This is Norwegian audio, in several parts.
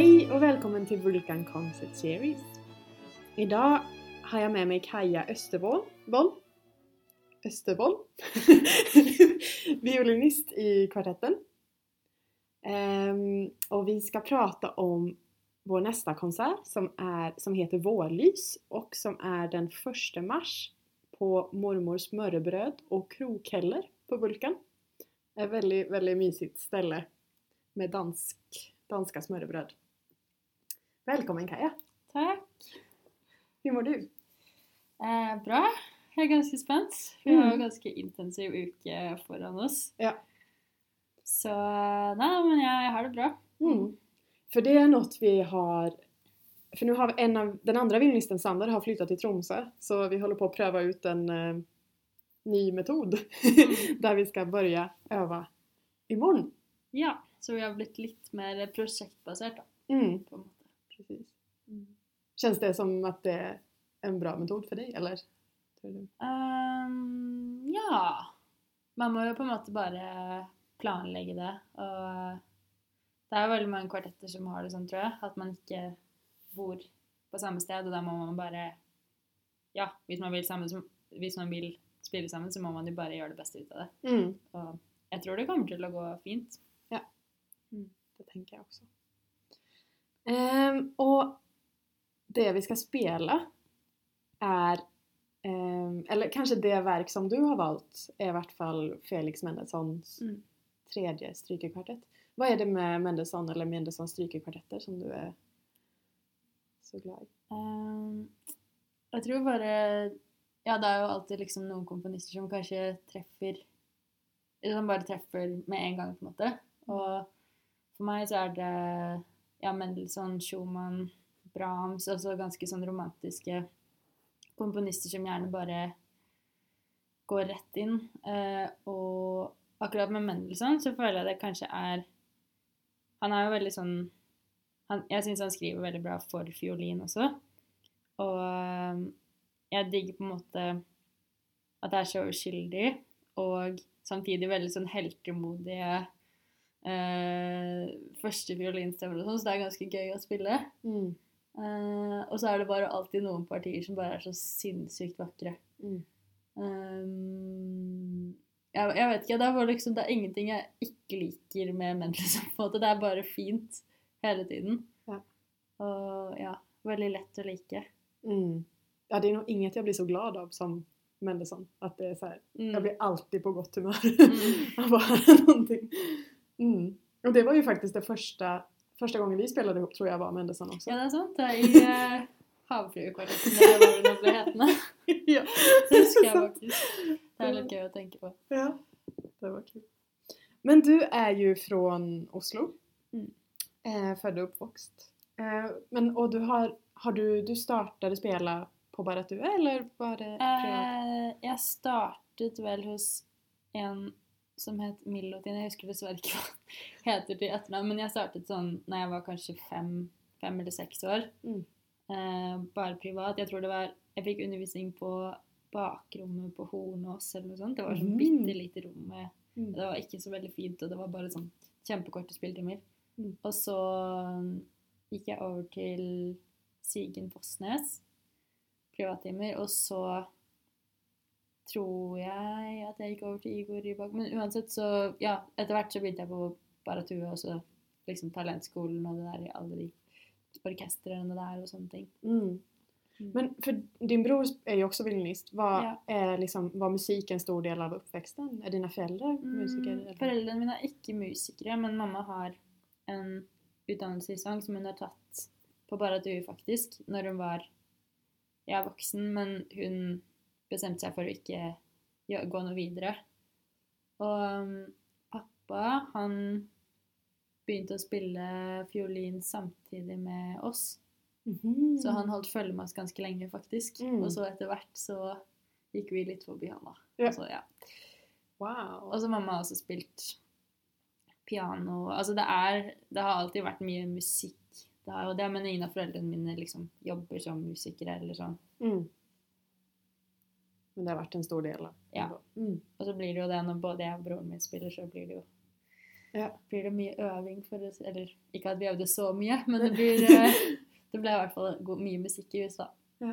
Hej og velkommen til Vulkan Concert Series. I dag har jeg med meg Kaja Østervold. Østervold. Violinist i kvartetten. Um, og vi skal prate om vår neste konsert som, er, som heter Vårlys og som er den 1 mars på Mormors smørrebrød og krokheller på Vulkan. Et veldig, veldig mysigt sted med dansk, danska smörrebröd. Välkommen Kaja! Takk. Hur mår du? Eh, bra. Jeg er ganske spent. Vi har jo Mm. ganske intensiv uke foran oss. Ja. Så nei, men jeg, har det bra. Mm. For det er noe vi har For nå har en av, den andre violinisten Sander har flyttet til Tromsø, så vi holder på å prøve ut en uh, ny metod der vi skal begynne å øve i morgen. Ja, så vi har blitt litt mer prosjektbasert, da, Mm, på Mm. Känns det som att det är en bra metod för dig eller? Um. Ja. Man må jo på en måte bare planlegge det. Og det er jo veldig mange kvartetter som har det sånn, tror jeg. At man ikke bor på samme sted, og da må man bare Ja, hvis man vil, sammen, hvis man vil spille sammen, så må man jo bare gjøre det beste ut av det. Mm, Og jeg tror det kommer til å gå fint. det tenker jeg också. Ehm, og det vi skal spille, er um, eller kanskje det verk som du har valgt, er i hvert fall Felix Mendelssohns Mm. tredje strykerkvartett. Hva er det med Mendelssohn eller Mendelssohns strykerkvartetter som du er så glad i? Um, jeg tror bare Ja, det er jo alltid liksom noen komponister som kanskje treffer Eller som bare treffer med en gang, på en måte. Og for meg så er det ja, Mendelssohn, Schumann, Brahms Altså ganske sånn romantiske komponister som gjerne bare går rett inn. Eh, og akkurat med Mendelssohn så føler jeg det kanskje er Han er jo veldig sånn han, jeg syns han skriver veldig bra for fiolin også. Og jeg digger på en måte at det er så uskyldig, og samtidig veldig sånn heltemodige øh, første fiolinstemmer og sånn, så det er ganske gøy å spille. Mm. Eh, og så er det bare alltid noen partier som bare er så sinnssykt vakre. Mm. Um, jeg, jeg vet ikke, det er, liksom, det er ingenting jeg ikke liker med Mendelssohn. på en måte. Det er bare fint hele tiden. Ja. Og ja, veldig lett å like. Mm. Ja, det er nog inget jeg blir så glad av som Mendelssohn. Att det är så här, Mm. jag blir alltid på godt humør Mm. av att höra någonting. Mm. Och det var ju faktiskt det första, första gången vi spelade ihop tror jag var med Mendelssohn också. Ja, det er sant. I uh, Havfruekvartetten, eller hva det nå ble hetende. ja. Det husker jeg faktisk. Det er litt gøy å tenke på. Ja, det var kul. Men du er jo fra Oslo. Mm. Eh, født og oppvokst. Eh, men, og du har, har du, du startade spela på bare at du er? eller var det privat? Eh, jeg startet vel hos en som het Milotin. Jeg husker dessverre ikke hva heter til etternavn, men jeg startet sånn når jeg var kanskje fem, fem eller seks år. Mm. Eh, bare privat. Jeg tror det var Jeg fikk undervisning på bakrommet på Hornås eller noe sånt. Det var sånn Mhm. bitte lite rom Mm. Det var ikke så veldig fint, og det var bare sånn kjempekorte spilletimer. Mm. Og så um, gikk jeg over til Sigen Fossnes, privattimer, og så tror jeg at jeg gikk over til Igor Rybak. Men uansett så, ja, etter hvert så begynte jeg på Baratua, og så liksom talentskolen og det der i alle de orkestrene der og sånne ting. Mm. Men för din bror er jo også violinist. Var, Ja. är liksom, var musik en stor del av oppveksten? Er dine foreldre musikere? Mm, foreldrene mine er ikke musikere, men mamma har en utdannelse i sang som hun har tatt på Baratue faktisk, når hun var ja, voksen, men hun bestemte seg for å ikke gå noe videre. Og um, pappa, han begynte å spille fiolin samtidig med oss, Mhm. så han holdt følge med oss ganske lenge, faktisk. Mm. Og så etter hvert så gikk vi litt forbi han, da. Ja. Så, ja. Wow. Og så mamma har også spilt piano. Altså det er Det har alltid vært mye musikk. Det har jo det, men ingen av foreldrene mine liksom jobber som musikere eller sånn. Mm. Men det har vært en stor del av Ja. Mm. Og så blir det jo det når både jeg og broren min spiller, så blir det jo Ja. blir det mye øving for oss. Eller ikke at vi øvde så mye, men det blir eh, Det ble i hvert fall god, mye musikk i USA. Ja.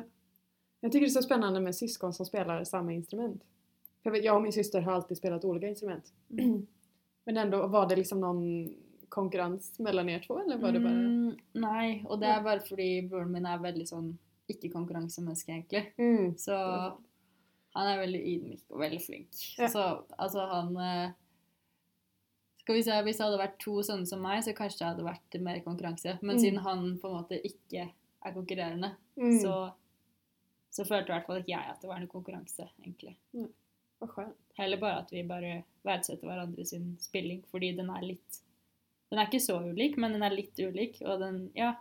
Jeg syns det er så spennende med syskon som spiller samme instrument. For jeg, vet, jeg og min syster har alltid spilt ulike instrument. Mm. Men ändå, var det liksom noen konkurranse mellom dere två eller var det bare Mm, nei, og det er bare fordi broren min er veldig sånn ikke-konkurransemenneske, egentlig. Mm. Så han er veldig ydmyk og veldig flink. Ja. Så altså, han eh, Skal vi se, Hvis det hadde vært to sånne som meg, så kanskje det hadde vært mer konkurranse. Men Mm. siden han på en måte ikke er konkurrerende, Mm. så, så følte i hvert fall ikke jeg at det var noe konkurranse, egentlig. Mm. Heller bare at vi bare verdsetter hverandre sin spilling, fordi den er litt Den er ikke så ulik, men den er litt ulik, og den Ja.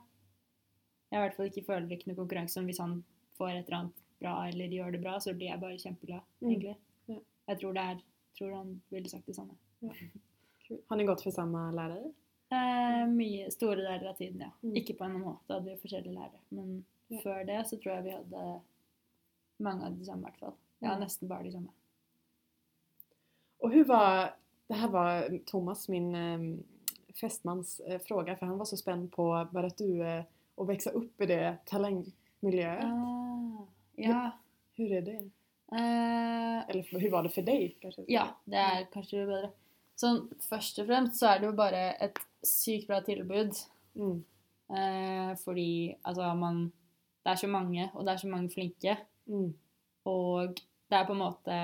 Jeg i hvert fall ikke føler ikke noe konkurranse om hvis han får et eller annet bra eller gjør det bra, så blir jeg bare kjempeglad, Mm. egentlig. Ja. Jeg tror det er tror han ville sagt det samme. Kul. Har ni gått for samme lærer? Eh, mye store deler av tiden, ja. Mm. Ikke på en måte, hadde vi forskjellige lærere. Men Ja. før det så tror jeg vi hadde mange av de samme, i hvert fall. Ja, Mm. nesten bare de samme. Og hun var... Det her var Thomas, min eh, festmanns eh, fråga, for han var så spent på bare at du eh, å vokse opp i det talentmiljøet. Ah, ja. Hur är det? Eh, Eller hur var det för dig? Kanske? Ja, det er kanskje bedre. Sånn, først og fremst så er det jo bare et sykt bra tilbud. Mm. Eh, fordi altså man Det er så mange, og det er så mange flinke. Mm. Og det er på en måte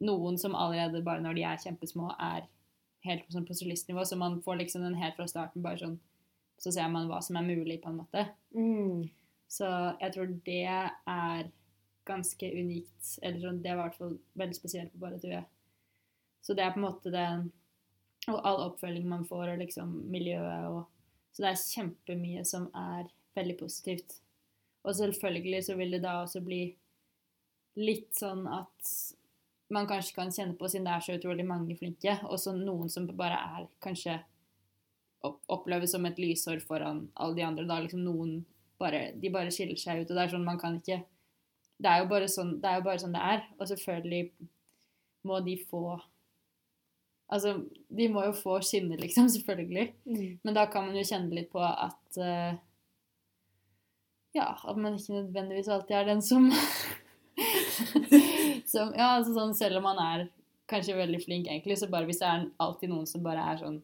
noen som allerede bare når de er kjempesmå, er helt på, sånn på solistnivå. Så man får liksom den helt fra starten bare sånn Så ser man hva som er mulig, på en måte. Mm. Så jeg tror det er ganske unikt. Eller sånn, det var i hvert fall veldig spesielt på Bare Tue. Så det er på en måte det Og all oppfølging man får, og liksom miljøet og Så det er kjempemye som er veldig positivt. Og selvfølgelig så vil det da også bli litt sånn at man kanskje kan kjenne på, siden det er så utrolig mange flinke, og så noen som bare er kanskje oppleves som et lysår foran alle de andre. Da liksom noen bare, de bare skiller seg ut. Og det er sånn man kan ikke Det er jo bare sånn det er. Sånn det er. Og selvfølgelig må de få Altså, de må jo få skinne, liksom, selvfølgelig. Mm. Men da kan man jo kjenne litt på at uh, Ja, at man ikke nødvendigvis alltid er den som som, Ja, altså sånn selv om man er kanskje veldig flink, egentlig, så bare hvis det er alltid noen som bare er sånn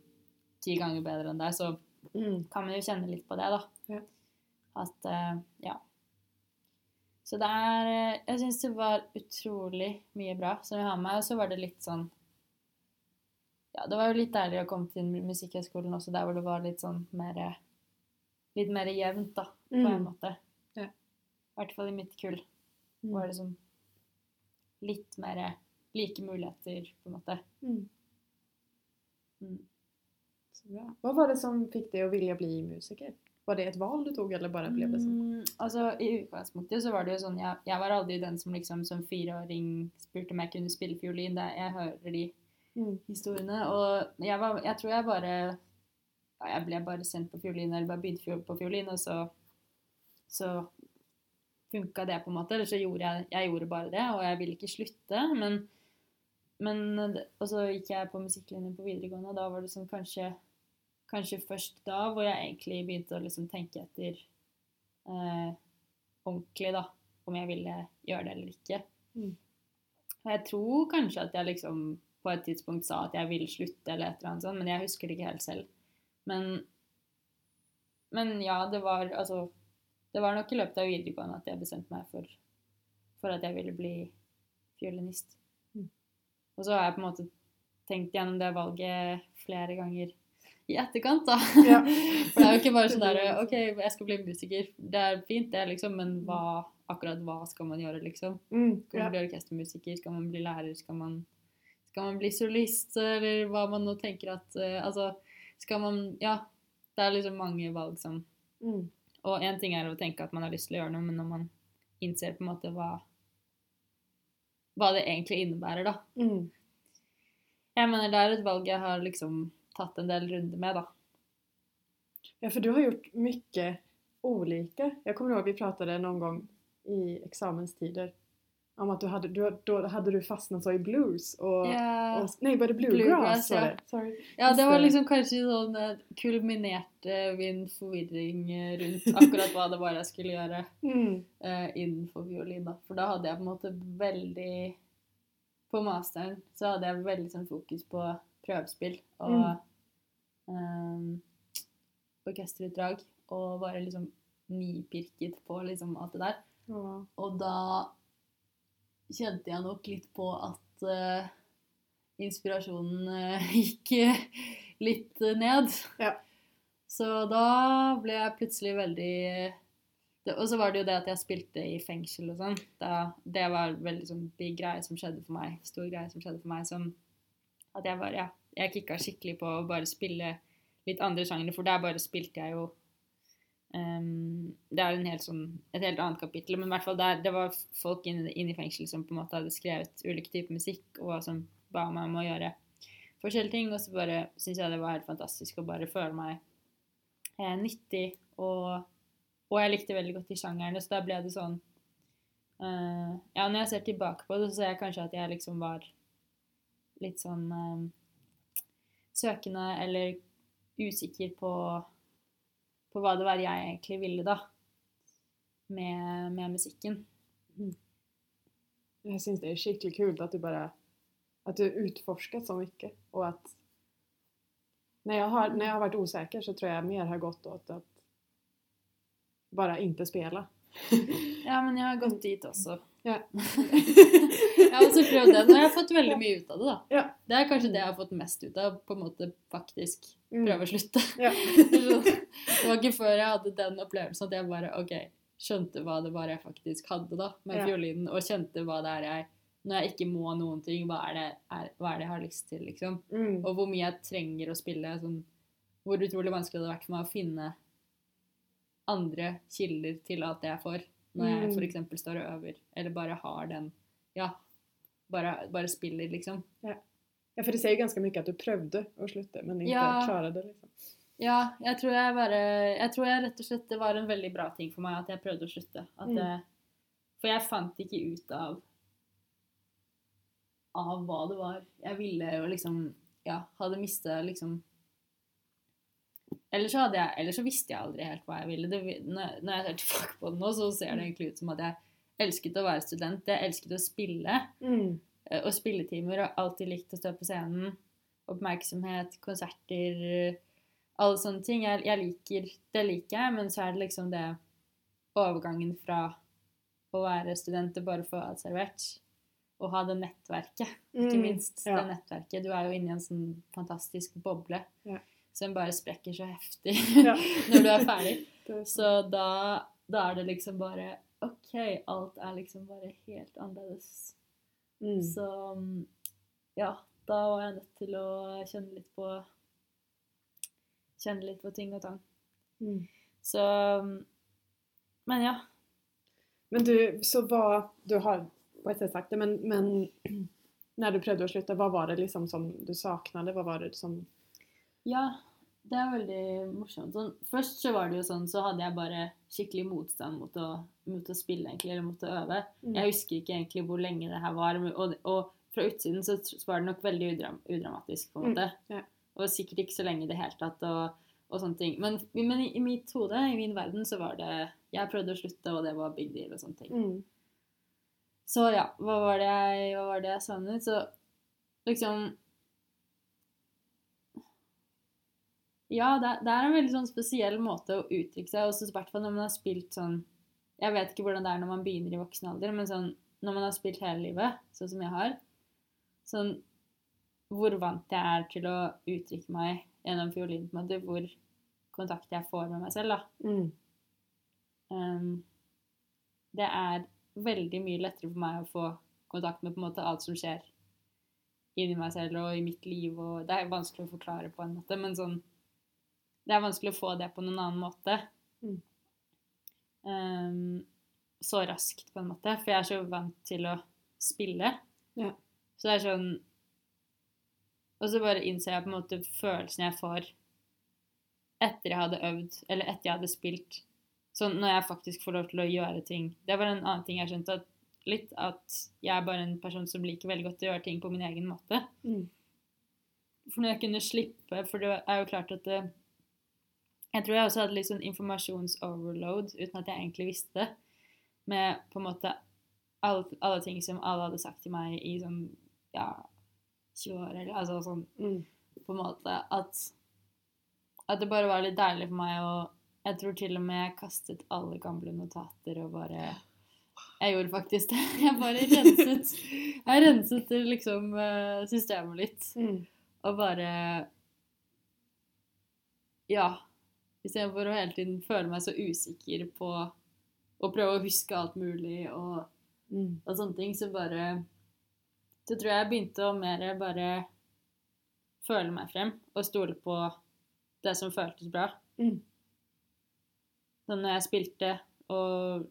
ti ganger bedre enn deg, så Mm. kan man jo kjenne litt på det, da. Ja. At eh, Ja. Så det er eh, Jeg syns det var utrolig mye bra som jeg har med meg. Og så var det litt sånn Ja, det var jo litt deilig å komme til Musikkhøgskolen også, der hvor det var litt sånn mer Litt mer jevnt, da, på en Mm. måte. Ja. I hvert fall i mitt kull Mm. var det sånn litt mer like muligheter, på en måte. Mm. Mm. Så bra. Hva var det som fikk deg å ville bli musiker? Var det et valg du tok, eller bare ble det sånn? Mm, altså, I utgangspunktet så var det jo sånn jeg, jeg var aldri den som liksom som fireåring spurte om jeg kunne spille fiolin. Det, jeg hører de Mm. historiene. Og jeg, var, jeg tror jeg bare ja, Jeg ble bare sendt på fiolin, eller bare begynte på fiolin, og så, så funka det på en måte. Eller så gjorde jeg, jeg gjorde bare det, og jeg ville ikke slutte. Men, men Og så gikk jeg på musikklinjen på videregående, og da var det sånn kanskje Kanskje først da hvor jeg egentlig begynte å liksom tenke etter eh, ordentlig, da, om jeg ville gjøre det eller ikke. Mm. Og jeg tror kanskje at jeg liksom på et tidspunkt sa at jeg ville slutte, eller et eller annet sånt, men jeg husker det ikke helt selv. Men, men ja, det var altså Det var nok i løpet av videregående at jeg bestemte meg for, for at jeg ville bli fiolinist. Mm. Og så har jeg på en måte tenkt gjennom det valget flere ganger i etterkant, da. Ja. For det er jo ikke bare sånn der OK, jeg skal bli musiker. Det er fint, det, liksom, men hva, akkurat hva skal man gjøre, liksom? Mm. Skal man bli orkestermusiker? Skal man bli lærer? Skal man, skal man bli solist? Eller hva man nå tenker at eh, Altså, skal man Ja. Det er liksom mange valg som Mm. Og én ting er å tenke at man har lyst til å gjøre noe, men når man innser på en måte hva Hva det egentlig innebærer, da. Mm. Jeg mener det er et valg jeg har liksom tatt en del runder med, da. Ja, för du har gjort mycket olika. Jag kommer ihåg vi pratade någon gång i examenstider Om at du hadde, du, då hadde du fastnat så i blues og, Ja. og Nei, var det bluegrass? Bluegrass, var ja. det? Sorry. Ja, det var liksom kanskje sånn kulminert kulminerte min forvirring eh, rundt akkurat hva det var jeg skulle gjøre Mm. uh, innenfor fiolin. For da hadde jeg på en måte veldig På masteren så hadde jeg veldig sånn fokus på prøvespill og eh, orkesterutdrag. Og bare liksom nipirket på liksom alt det der. Ja. Og da kjente jeg nok litt på at uh, inspirasjonen uh, gikk litt ned. Ja. Så da ble jeg plutselig veldig det, Og så var det jo det at jeg spilte i fengsel og sånn. Det var veldig sånn big greie som skjedde for meg. Stor greie som skjedde for meg. Som at jeg bare Ja, jeg kicka skikkelig på å bare spille litt andre sjangere, for der bare spilte jeg jo um, det er en helt sånn, et helt annet kapittel, men i hvert fall der, det var folk inne, inne i fengsel som på en måte hadde skrevet ulike typer musikk, og som ba meg om å gjøre forskjellige ting. Og så bare syns jeg det var helt fantastisk å bare føle meg eh, nyttig, og, og jeg likte veldig godt de sjangerne, så da ble det sånn uh, Ja, når jeg ser tilbake på det, så ser jeg kanskje at jeg liksom var litt sånn eh, søkende eller usikker på på hva det var jeg egentlig ville, da. Med, med musikken. Jeg syns det er skikkelig kult at du bare At du utforsket så mye, og at når jeg, har, når jeg har vært usikker, så tror jeg mer har gått åt at bare ikke spille. Ja, men jeg har gått dit også. Ja. jeg har også prøvd. Nå har jeg fått veldig mye ut av det, da. Ja. Det er kanskje det jeg har fått mest ut av. På en måte faktisk prøve å slutte. Ja. det var ikke før jeg hadde den opplevelsen at jeg bare OK, skjønte hva det var jeg faktisk hadde da med fiolinen, og kjente hva det er jeg Når jeg ikke må noen ting, hva er det, er, hva er det jeg har lyst til, liksom? Mm. Og hvor mye jeg trenger å spille. Sånn, hvor utrolig vanskelig det hadde vært for meg å finne andre kilder til alt det jeg får. Når jeg Mm. f.eks. står og øver, eller bare har den Ja, bare, bare spiller, liksom. Ja, for det sier ganske mye at du prøvde å slutte, men ikke Ja. klarte det. Liksom. Ja, jeg tror jeg bare Jeg tror jeg rett og slett det var en veldig bra ting for meg at jeg prøvde å slutte. Mm. det, for jeg fant ikke ut av av hva det var jeg ville og liksom Ja, hadde mista liksom Eller så, jeg, eller så visste jeg aldri helt hva jeg ville. Det, når, når jeg ser tilbake på det nå, så ser det egentlig ut som at jeg elsket å være student. Jeg elsket å spille. Mm. eh, Og spilletimer. Og alltid likt å stå på scenen. Oppmerksomhet, konserter, alle sånne ting. Jeg, jeg liker, det liker jeg, men så er det liksom det overgangen fra å være student og bare få alt servert, og ha det nettverket, ikke Mm. minst. Ja. Det nettverket. Du er jo inne i en sånn fantastisk boble Ja. Som bare sprekker så heftig Ja. når du er ferdig. Er Så da, da er det liksom bare OK, alt er liksom bare helt annerledes. Mm. Så mm, ja, da var jeg nødt til å kjenne litt på Kjenne litt på ting og tang. Mm. Så mm, Men ja. Men du, så hva Du har på et sett sagt det, men, men når du prøvde å slutte, hva var det liksom som du saknade? Hva var det som Ja, det er veldig morsomt. Sånn, først så var det jo sånn, så hadde jeg bare skikkelig motstand mot å, mot å spille, egentlig, eller mot å øve. Mm. Jeg husker ikke egentlig hvor lenge det her var, og, og fra utsiden så var det nok veldig udram udramatisk, på en Mm, måte. ja. Og sikkert ikke så lenge i det hele tatt, og, og sånne ting. Men, men i, i mitt hode, i min verden, så var det Jeg prøvde å slutte, og det var big deal og sånne ting. mm. Så ja, hva var det jeg, hva var det jeg savnet? Så liksom Ja, det, det er en veldig sånn spesiell måte å uttrykke seg på, i hvert fall når man har spilt sånn Jeg vet ikke hvordan det er når man begynner i voksen alder, men sånn når man har spilt hele livet, sånn som jeg har Sånn hvor vant jeg er til å uttrykke meg gjennom fiolin, på en måte, hvor kontakt jeg får med meg selv, da. Mm. Um, det er veldig mye lettere for meg å få kontakt med på en måte alt som skjer inni meg selv og i mitt liv. og Det er vanskelig å forklare på en måte, men sånn Det er vanskelig å få det på noen annen måte. Mm. Um, så raskt, på en måte. For jeg er så vant til å spille. Ja. Så det er sånn Og så bare innser jeg på en måte følelsen jeg får etter jeg hadde øvd, eller etter jeg hadde spilt. Sånn når jeg faktisk får lov til å gjøre ting. Det var en annen ting jeg skjønte, at litt at jeg er bare en person som liker veldig godt å gjøre ting på min egen måte. Mm. For når jeg kunne slippe For det er jo klart at det, Jeg tror jeg også hadde litt sånn informasjonsoverload uten at jeg egentlig visste det. Med på en måte alle, alle ting som alle hadde sagt til meg i sånn ja, 20 år, eller altså sånn Mm. på en måte at At det bare var litt deilig for meg å Jeg tror til og med jeg kastet alle gamle notater og bare Jeg gjorde faktisk det. Jeg bare renset Jeg renset liksom eh, systemet litt. Mm. Og bare Ja. Istedenfor å hele tiden føle meg så usikker på å prøve å huske alt mulig og, Mm. og sånne ting, så bare Så tror jeg jeg begynte å mer bare føle meg frem og stole på det som føltes bra. Mm. Sånn når jeg spilte og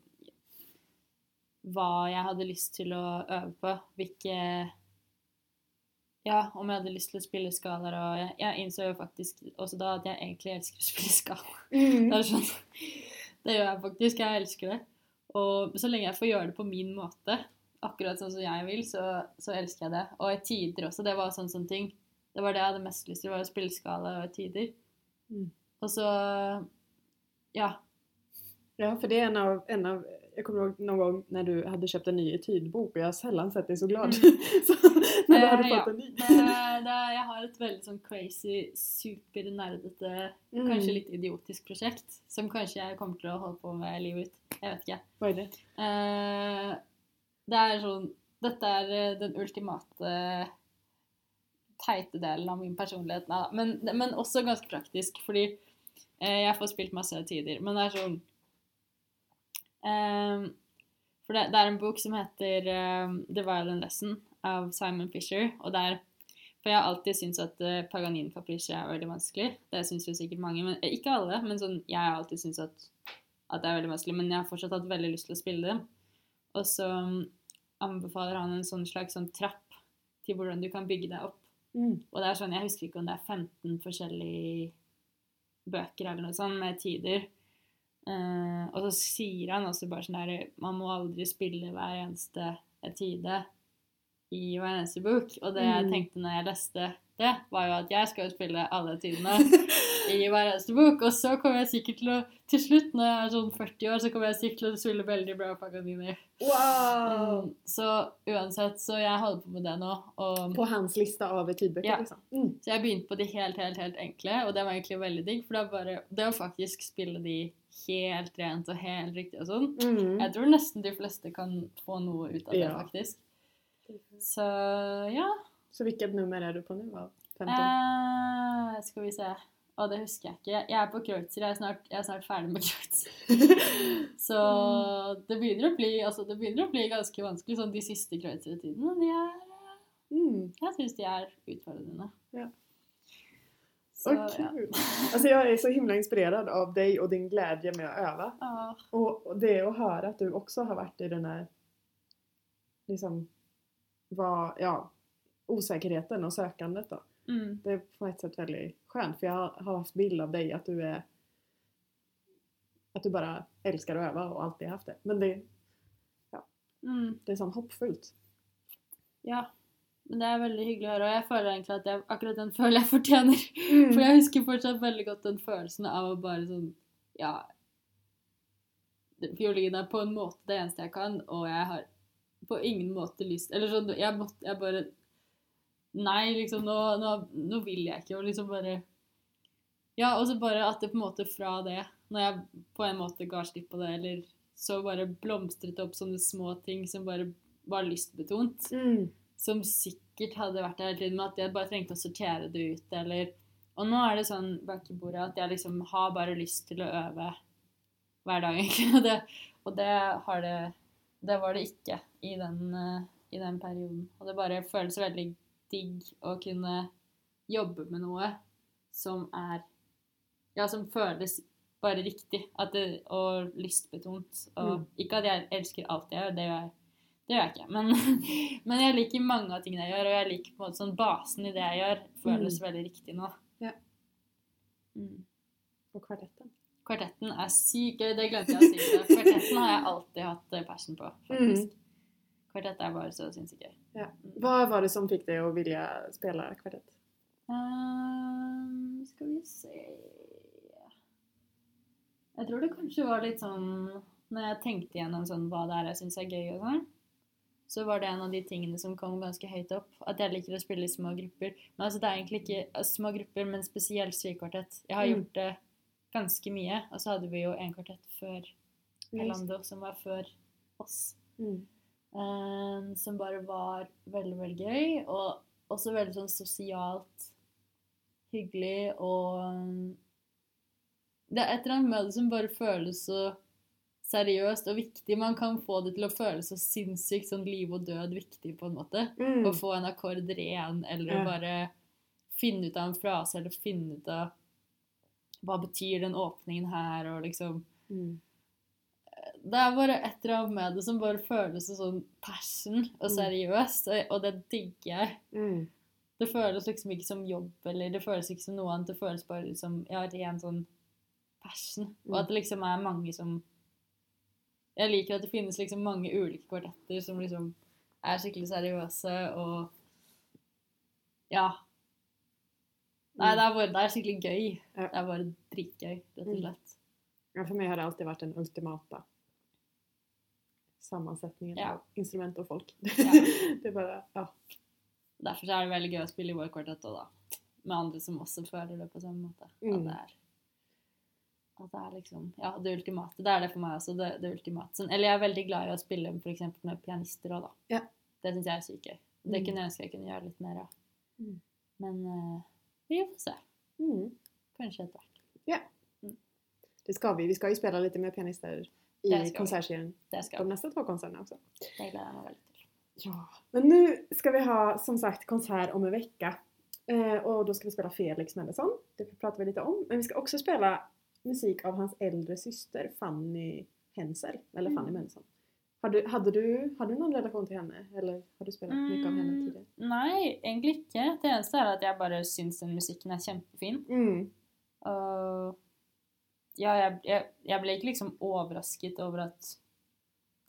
hva jeg hadde lyst til å øve på, hvilke Ja, om jeg hadde lyst til å spille skalaer og Jeg, jeg innså jo faktisk også da at jeg egentlig elsker å spille skala. Mm. Det er sånn Det gjør jeg faktisk. Jeg elsker det. Og så lenge jeg får gjøre det på min måte, akkurat sånn som jeg vil, så, så elsker jeg det. Og i tider også. Det var sånn sånn ting. Det var det jeg hadde mest lyst til, var å spille skala og i tider. Mm. Og så Ja. Ja, for det er en av, en av jag kommer ihåg någon gång när du hade köpt en ny etydbok och jag har sällan sett dig så glad. Mm. så, när du hade Eh, fått ja. en ny. Det, det, jeg har et veldig sånn crazy, supernerdete, Mm. kanskje litt idiotisk prosjekt som kanskje jeg kommer til å holde på med livet ut. Jeg vet ikke. Vad är det? Uh, det er sånn Dette er eh, den ultimate teite delen av min personlighet. Nei. Men, men også ganske praktisk, fordi eh, jeg får spilt masse tider. Men det er sånn eh, For det, det er en bok som heter eh, The Violin Lesson av Simon Fisher. Og der For jeg har alltid syntes at uh, Paganin Capricci er veldig vanskelig. Det syns jo sikkert mange, men eh, ikke alle. Men sånn, jeg har alltid syntes at, at det er veldig vanskelig. Men jeg har fortsatt hatt veldig lyst til å spille dem. Og så um, anbefaler han en sånn slags sånn trapp til hvordan du kan bygge deg opp. Mm. Og det er sånn, jeg husker ikke om det er 15 forskjellige bøker eller noe sånt med tider. Eh, og så sier han også bare sånn der Man må aldri spille hver eneste tide i hver eneste bok. Og det jeg Mm. tenkte når jeg leste det, var jo at jeg skal jo spille alle tidene i hver eneste bok. Og så kommer jeg sikkert til å Til slutt, når jeg er sånn 40 år, så kommer jeg sikkert til å spille veldig bra Paganini. Wow! Um, så uansett, så jeg holder på med det nå. Og På hans lista av tidbøker, Ja. liksom. Mm. Så jeg begynte på de helt, helt, helt enkle, og det var egentlig veldig digg. For det var, bare det å faktisk spille de helt rent og helt riktig og sånn. Mm. Jeg tror nesten de fleste kan få noe ut av det, Ja. faktisk. Så ja. Så hvilket nummer er du på nå? 15? Eh, skal vi se. Å, det husker jeg ikke. Jeg er på Kreutzer. Jeg er snart, jeg er snart ferdig med Kreutzer. Så det begynner å bli, altså, det begynner å bli ganske vanskelig. Sånn de siste Kreutzer-tidene, de er mm. Jeg syns de er utfordrende. Ja. Så, Vad ja. kul! Alltså jag är så himla inspirerad av dig och din glädje med att öva. Ja. Och det att höra att du också har varit i den här liksom, var, ja, osäkerheten och sökandet då. Mm. Det är på ett sätt väldigt skönt för jag har hatt haft bild av dig att du är att du bara älskar att öva och alltid haft det. Men det, Mm. det är sån hoppfullt. Ja. Men det er veldig hyggelig å høre, og jeg føler egentlig at jeg, akkurat den føler jeg fortjener. Mm. For jeg husker fortsatt veldig godt den følelsen av å bare sånn Ja. Fiolin er på en måte det eneste jeg kan, og jeg har på ingen måte lyst Eller sånn Jeg måtte Jeg bare Nei, liksom, nå, nå, nå vil jeg ikke, og liksom bare Ja, og så bare at det på en måte fra det, når jeg på en måte ga slipp på det, eller så bare blomstret opp sånne små ting som bare var lystbetont Mm. Som sikkert hadde vært der hele tiden, men at jeg bare trengte å sortere det ut, eller Og nå er det sånn bak i bordet at jeg liksom har bare lyst til å øve hver dag, egentlig. Og det, og det har det Det var det ikke i den, eh, i den perioden. Og det bare føles veldig digg å kunne jobbe med noe som er Ja, som føles bare riktig. Det, og lystbetont. Og Mm. ikke at jeg elsker alt jeg gjør, det gjør jeg det gjør jeg ikke. Men, men jeg liker mange av tingene jeg gjør, og jeg liker på en måte sånn basen i det jeg gjør, føles veldig riktig nå. Ja. Mm. Og kvartetten. Kvartetten er sykt gøy, det glemte jeg å si. Kvartetten har jeg alltid hatt eh, passion på, faktisk. Kvartett er bare så sinnssykt gøy. Ja. Hva var det som fikk deg å ville spille kvartett? Um, skal vi se Jeg tror det kanskje var litt sånn Når jeg tenkte gjennom sånn hva det er jeg syns er gøy, og sånn, så var det en av de tingene som kom ganske høyt opp. At jeg liker å spille i små grupper. Men altså, det er egentlig ikke altså, små grupper, men spesielt strykekvartett. Jeg har Mm. gjort det ganske mye. Og så hadde vi jo en kvartett før Elando, som var før oss. Mm. Eh, som bare var veldig, veldig gøy. Og også veldig sånn sosialt hyggelig og Det er et eller annet med det som bare føles så seriøst og viktig. Man kan få det til å føles så sinnssykt sånn liv og død viktig, på en måte. Mm. Å få en akkord ren, eller Ja. å bare finne ut av en frase, eller finne ut av hva betyr den åpningen her, og liksom Mm. det er bare et eller annet med det som bare føles så sånn passion og Mm. seriøst, og, og det digger jeg. Mm. Det føles liksom ikke som jobb, eller det føles ikke som noe annet. Det føles bare som ja, ren sånn passion. Og Mm. at det liksom er mange som Jeg liker at det finnes liksom mange ulike kvartetter som liksom er skikkelig seriøse og Ja. Nei, det er, bare, det er skikkelig gøy. Mm. Ja. Det er bare dritgøy, rett og Mm. slett. Ja, for meg har det alltid vært den ultimata sammansättningen Ja. av instrument og folk. Ja. det er bare ja. Derfor er det veldig gøy å spille i vår kvartett òg, da. Med andre som også føler det på samme måte. At Mm. det er at det er liksom Ja, det ultimate. Det er det for meg også. Det, det ultimate. Sånn, eller jeg er veldig glad i å spille f.eks. med pianister òg, da. Ja. Det syns jeg er sykt gøy. Det Mm. kunne jeg ønske jeg kunne gjøre litt mer av. Mm. Men uh, vi får se. Mm. Kanskje etter hvert. Det skal vi. Vi skal jo spille litt med pianister i konsertserien. De neste to konsertene også. Det gleder jeg meg veldig til. Ja, men nå skal vi ha som sagt konsert om en uke. Eh, og da skal vi spille Felix Mendelssohn. Det prater vi litt om. Men vi skal også spela musik av hans äldre syster Fanny Hensel. Eller Fanny Mm. Mensson. Har du, hade, du, hade du noen relasjon til henne? Eller har du spelat mye av henne tidligere? Nei, egentlig ikke. Det eneste er at jeg bare syns den musikken er kjempefin. Mm. Uh, ja, jeg, jeg, jeg ble ikke liksom overrasket over at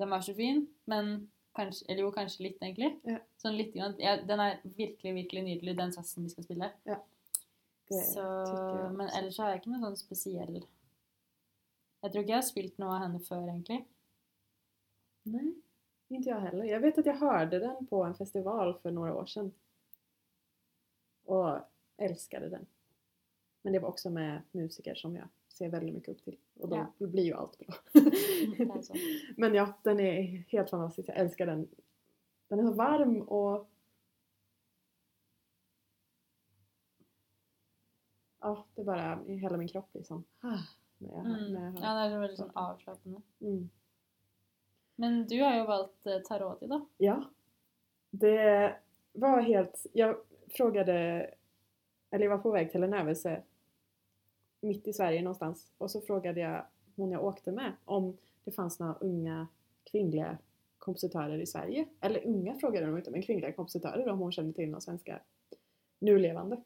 den var så fin, men kanskje Eller jo, kanskje litt, egentlig. Ja. Sånn litt. Ja, den er virkelig, virkelig nydelig, den satsen vi skal spille. Det så, men ellers har jeg ikke noe sånn spesiell Jeg tror ikke jeg har spilt noe av henne før, egentlig. Nei, ikke jeg heller. Jeg vet at jeg hørte den på en festival for noen år siden. Og elsket den. Men det var også med musiker som jeg ser veldig mye opp til. Og da Ja. blir jo alt bra. Men ja, den er helt fantastisk. Jeg elsker den. Den er så varm och... Ja, det er bare i hele min kropp liksom. Ah, jag, Mm. Ja, det er så veldig sånn avslappende. Mm. Men du har jo valgt tarot i dag. Ja. Det var helt... Jag frågade... Eller jag var på väg till en övelse mitt i Sverige någonstans. Och så frågade jag hon jag åkte med om det fanns några unga kvinnliga kompositörer i Sverige. Eller unga frågade de inte, men kvinnliga kompositörer om hon kände till några svenska nulevande.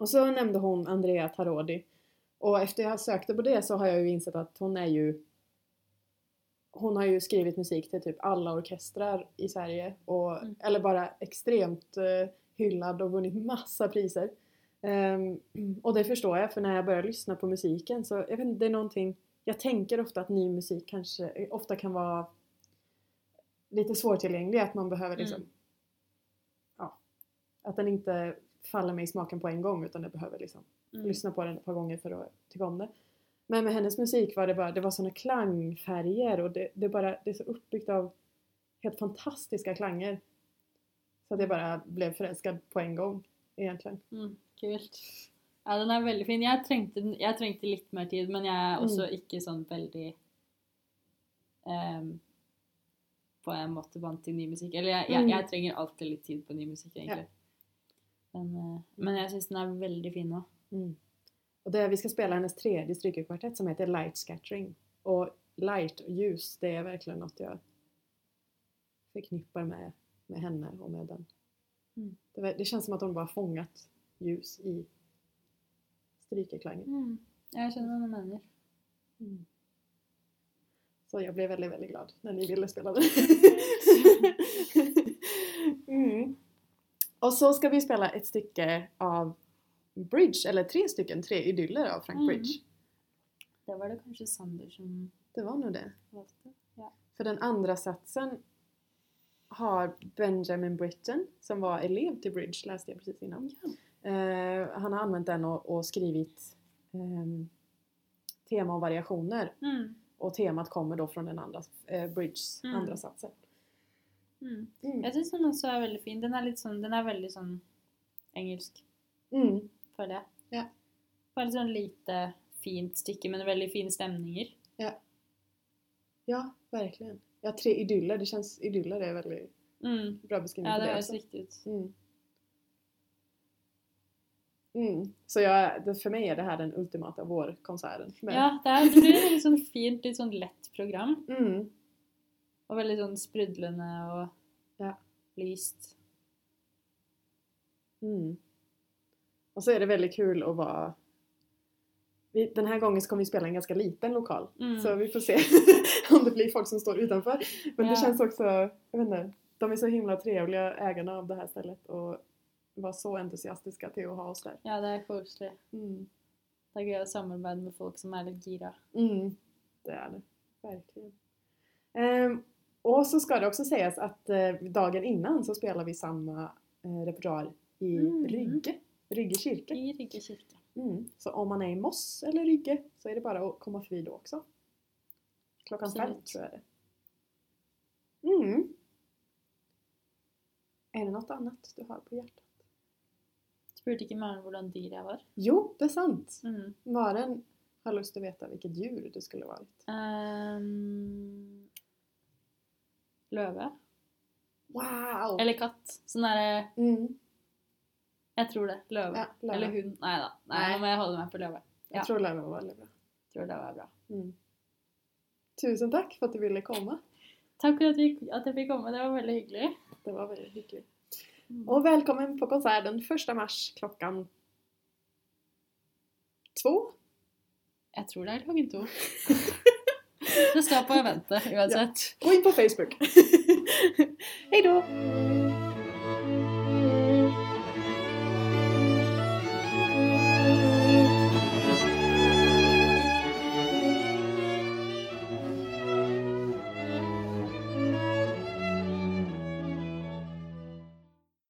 Och så nämnde hon Andrea Tarodi. Och efter jag sökte på det så har jag ju insett att hon är ju hon har ju skrivit musik till typ alla orkestrar i Sverige. Och, Mm. Eller bara extremt uh, hyllad och vunnit massa priser. Um, och det förstår jag för när jag börjar lyssna på musiken så jag vet inte, det är någonting Jag tänker ofta att ny musik kanske ofta kan vara lite svårtillgänglig, att man behöver liksom Mm. Ja. Att den inte faller mig i smaken på en gång utan jag behöver liksom Mm. lyssna på den ett par gånger för att tycka om det. Men med hennes musik var det bara, det var såna klangfärger och det, det, bara, det är så uppbyggt av helt fantastiska klanger. Så att jag bara blev förälskad på en gång egentligen. Mm, kult. Ja, den er veldig fin. Jeg trengte, jeg trengte litt mer tid, men jeg er også Mm. ikke sånn veldig um, På en måte vant til ny musikk. Eller jeg, jeg, Mm. jeg trenger alltid litt tid på ny musikk, egentlig. Men, eh, men jeg syns den er veldig fin nå. Mm. Och det, vi skal spille hennes tredje strykekvartett som heter Light Scattering. Og light og ljus, det er virkelig noe jeg forknipper med, med henne og med den. Mm. Det, det at som bare har fångat ljus i strykeklangen. Mm. Jeg skjønner hva du mener. Mm. Så jeg ble veldig, veldig glad når ni ville spille den. mm. Och så ska vi spela ett stycke av Bridge, eller tre stycken, tre idyller av Frank Mm. Bridge. Det var det kanskje Sander som Det var nog det. valgte. Ja. För den andra satsen har Benjamin Britten, som var elev till Bridge, läste jag precis innan. Eh, han har använt den och, och skrivit ehm, tema och variationer. Mm. Och temat kommer då från den andra, eh, Bridges Mm. andra satsen. Mm. Mm. Jeg syns den også er veldig fin. Den er litt sånn, den er veldig sånn engelsk, Mm. føler jeg. Ja. Bare sånn lite, fint stykke, men veldig fine stemninger. Ja, verkligen. Ja, tre idyller. Det känns, idyller er veldig Mm. bra beskrivning Ja, det høres riktig ut. Mm. Mm. Så jag, det, for meg er det her den ultimate vårkonserten. Ja, det, er, det blir et litt sånn fint, litt sånn lett program. Mm. Og veldig sånn sprudlende og Ja. lyst. Mm. Og så er det veldig kul å være Vi, gangen här gången vi spille en ganske liten lokal. Mm. Så vi får se om det blir folk som står utenfor. Men Ja. det kjennes også... jag vet ikke, de er så himla trivelige, eierne av det her stedet, og var så entusiastiske til å ha oss der. Ja, det er koselig. Mm. Det er gøy å samarbeide med folk som er litt gira. Mm, det er det. Virkelig. Ehm, och så ska det också sägas att eh, dagen innan så spelar vi samma eh, repertoar i Mm. Rygge. Rygge kyrka. I Rygge kirke. Mm. Så om man är i Moss eller Rygge så är det bara att komma förbi då också. Klockan fem tror jag det Mm. Er det noe annet du har på hjertet? Spurte ikke Maren hvordan dyr jeg var? Jo, det er sant. Mm. Maren har til å veta vilket djur du skulle vært. Ehm, løve. Wow! Eller katt. Sånn derre Mm. Jeg tror det. Løve. Ja, løve. Eller hund. Nei da. Nei, nå må jeg holde meg på løve. Ja. Jeg tror løve var veldig bra. Tror det var bra. Mm. Tusen takk for at du ville komme. Takk for at, vi, at jeg fikk komme. Det var veldig hyggelig. Det var veldig hyggelig. Mm. Och välkommen på konserten 1 mars klokka to. Jeg tror det er klokken to. det står på eventet uansett. Gå inn på Facebook. Hei då!